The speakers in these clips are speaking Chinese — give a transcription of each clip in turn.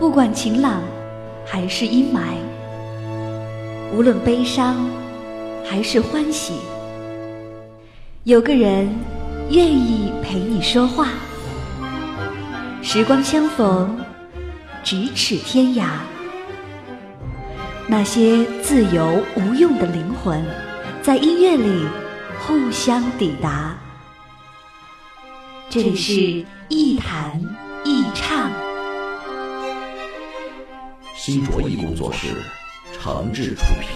不管晴朗还是阴霾，无论悲伤还是欢喜，有个人愿意陪你说话。时光相逢，咫尺天涯。那些自由无用的灵魂，在音乐里互相抵达。这里是一弹一唱，新卓艺工作室诚挚出品。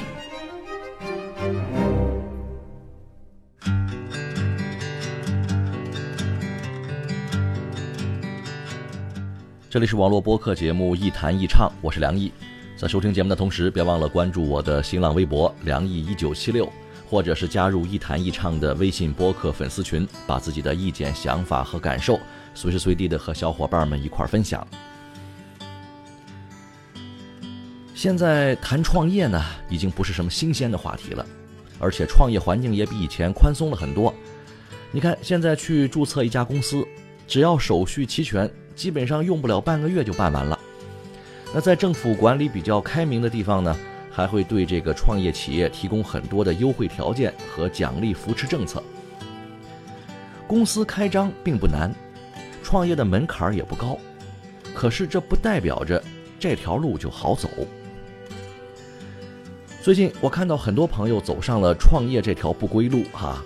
这里是网络播客节目《一弹一唱》，我是梁毅。在收听节目的同时，别忘了关注我的新浪微博“梁毅一九七六”，或者是加入“一弹一唱”的微信播客粉丝群，把自己的意见、想法和感受随时随地的和小伙伴们一块儿分享。现在谈创业呢，已经不是什么新鲜的话题了，而且创业环境也比以前宽松了很多。你看，现在去注册一家公司，只要手续齐全，基本上用不了半个月就办完了。那在政府管理比较开明的地方呢，还会对这个创业企业提供很多的优惠条件和奖励扶持政策。公司开张并不难，创业的门槛也不高，可是这不代表着这条路就好走。最近我看到很多朋友走上了创业这条不归路哈，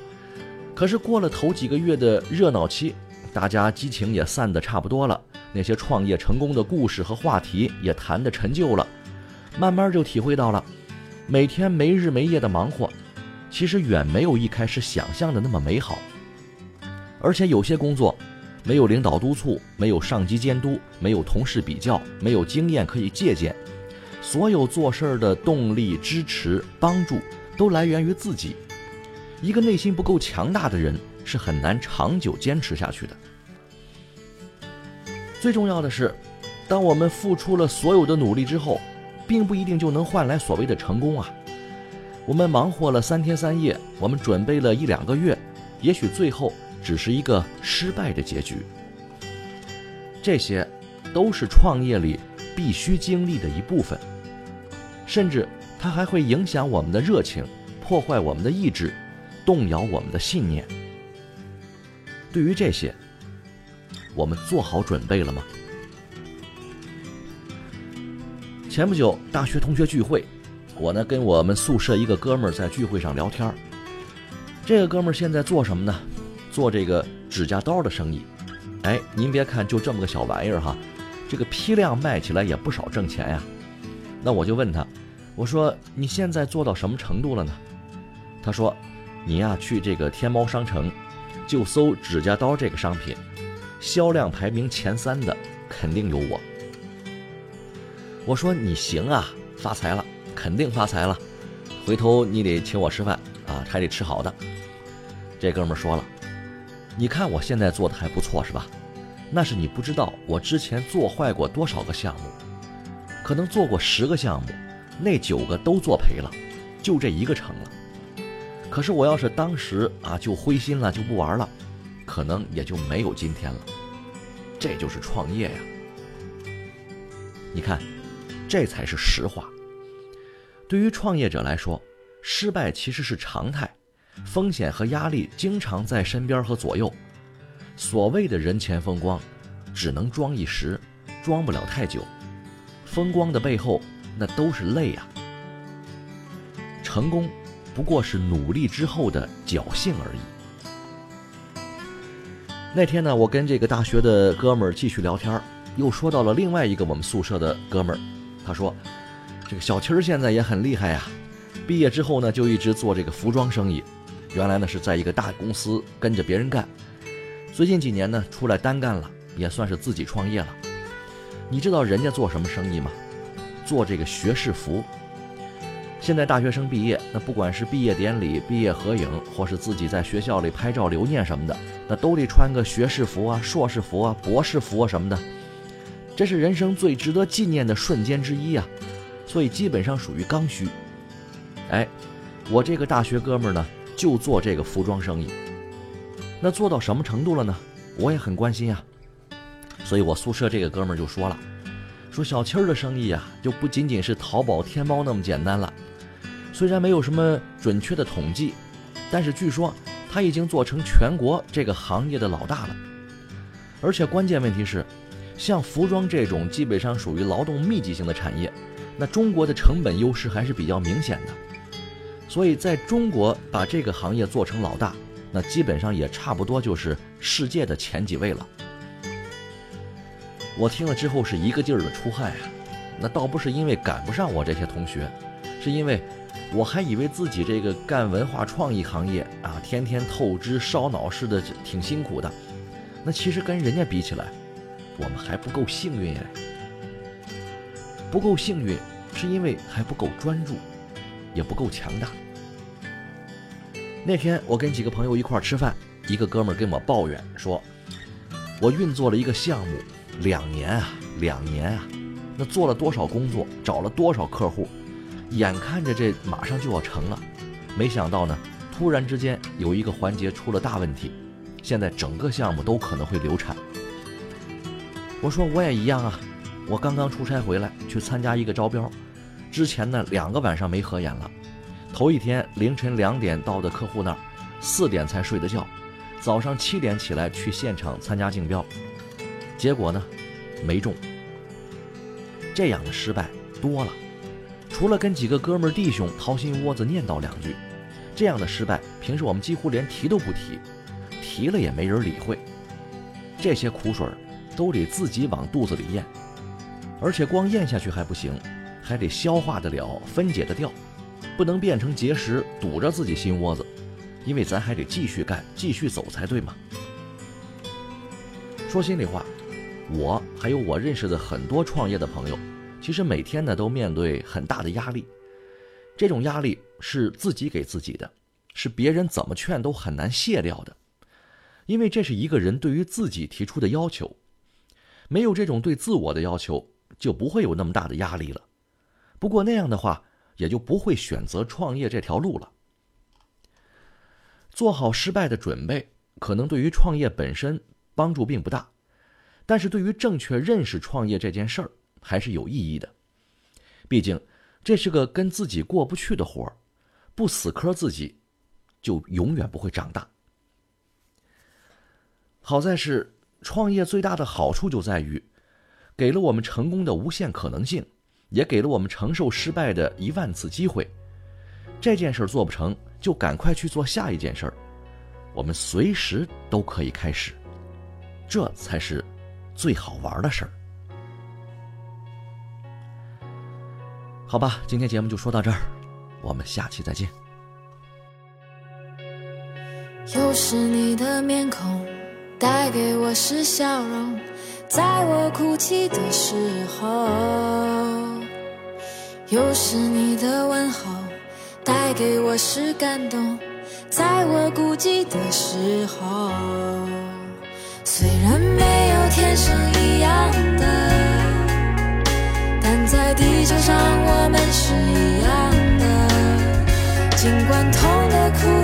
可是过了头几个月的热闹期，大家激情也散得差不多了。那些创业成功的故事和话题也谈得陈旧了，慢慢就体会到了，每天没日没夜的忙活，其实远没有一开始想象的那么美好。而且有些工作，没有领导督促，没有上级监督，没有同事比较，没有经验可以借鉴，所有做事儿的动力、支持、帮助，都来源于自己。一个内心不够强大的人，是很难长久坚持下去的。最重要的是，当我们付出了所有的努力之后，并不一定就能换来所谓的成功啊。我们忙活了三天三夜，我们准备了一两个月，也许最后只是一个失败的结局。这些，都是创业里必须经历的一部分，甚至它还会影响我们的热情，破坏我们的意志，动摇我们的信念。对于这些，我们做好准备了吗？前不久大学同学聚会，我呢跟我们宿舍一个哥们儿在聚会上聊天这个哥们儿现在做什么呢？做这个指甲刀的生意。哎，您别看就这么个小玩意儿哈，这个批量卖起来也不少挣钱呀。那我就问他，我说你现在做到什么程度了呢？他说，你呀去这个天猫商城，就搜指甲刀这个商品。销量排名前三的肯定有我。我说你行啊，发财了，肯定发财了。回头你得请我吃饭啊，还得吃好的。这哥们说了，你看我现在做的还不错是吧？那是你不知道我之前做坏过多少个项目，可能做过十个项目，那九个都做赔了，就这一个成了。可是我要是当时啊就灰心了，就不玩了。可能也就没有今天了，这就是创业呀。你看，这才是实话。对于创业者来说，失败其实是常态，风险和压力经常在身边和左右。所谓的人前风光，只能装一时，装不了太久。风光的背后，那都是泪呀。成功，不过是努力之后的侥幸而已。那天呢，我跟这个大学的哥们儿继续聊天，又说到了另外一个我们宿舍的哥们儿。他说：“这个小七儿现在也很厉害呀，毕业之后呢，就一直做这个服装生意。原来呢是在一个大公司跟着别人干，最近几年呢出来单干了，也算是自己创业了。你知道人家做什么生意吗？做这个学士服。现在大学生毕业，那不管是毕业典礼、毕业合影，或是自己在学校里拍照留念什么的。”那都得穿个学士服啊、硕士服啊、博士服啊什么的，这是人生最值得纪念的瞬间之一啊，所以基本上属于刚需。哎，我这个大学哥们儿呢，就做这个服装生意。那做到什么程度了呢？我也很关心啊。所以我宿舍这个哥们儿就说了，说小七儿的生意啊，就不仅仅是淘宝、天猫那么简单了。虽然没有什么准确的统计，但是据说他已经做成全国这个行业的老大了。而且关键问题是，像服装这种基本上属于劳动密集型的产业，那中国的成本优势还是比较明显的。所以在中国把这个行业做成老大，那基本上也差不多就是世界的前几位了。我听了之后是一个劲儿的出汗啊，那倒不是因为赶不上我这些同学，是因为我还以为自己这个干文化创意行业啊，天天透支烧脑似的，挺辛苦的。那其实跟人家比起来，我们还不够幸运哎。不够幸运，是因为还不够专注，也不够强大。那天我跟几个朋友一块吃饭，一个哥们儿跟我抱怨说：“我运作了一个项目。”两年啊，两年啊，那做了多少工作，找了多少客户，眼看着这马上就要成了，没想到呢，突然之间有一个环节出了大问题，现在整个项目都可能会流产。我说我也一样啊，我刚刚出差回来去参加一个招标，之前呢两个晚上没合眼了，头一天凌晨两点到的客户那儿，四点才睡的觉，早上七点起来去现场参加竞标。结果呢，没中。这样的失败多了，除了跟几个哥们弟兄掏心窝子念叨两句，这样的失败平时我们几乎连提都不提，提了也没人理会。这些苦水都得自己往肚子里咽，而且光咽下去还不行，还得消化得了、分解得掉，不能变成结石堵着自己心窝子，因为咱还得继续干、继续走才对嘛。说心里话。我还有我认识的很多创业的朋友，其实每天呢都面对很大的压力，这种压力是自己给自己的，是别人怎么劝都很难卸掉的，因为这是一个人对于自己提出的要求，没有这种对自我的要求，就不会有那么大的压力了。不过那样的话，也就不会选择创业这条路了。做好失败的准备，可能对于创业本身帮助并不大。但是对于正确认识创业这件事儿，还是有意义的。毕竟，这是个跟自己过不去的活儿，不死磕自己，就永远不会长大。好在是创业最大的好处就在于，给了我们成功的无限可能性，也给了我们承受失败的一万次机会。这件事做不成就赶快去做下一件事儿，我们随时都可以开始，这才是。最好玩的事儿，好吧，今天节目就说到这儿，我们下期再见。又是你的面孔，带给我是笑容，在我哭泣的时候；又是你的问候，带给我是感动，在我孤寂的时候。虽然没有天生一样的，但在地球上我们是一样的。尽管痛的、哭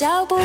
脚步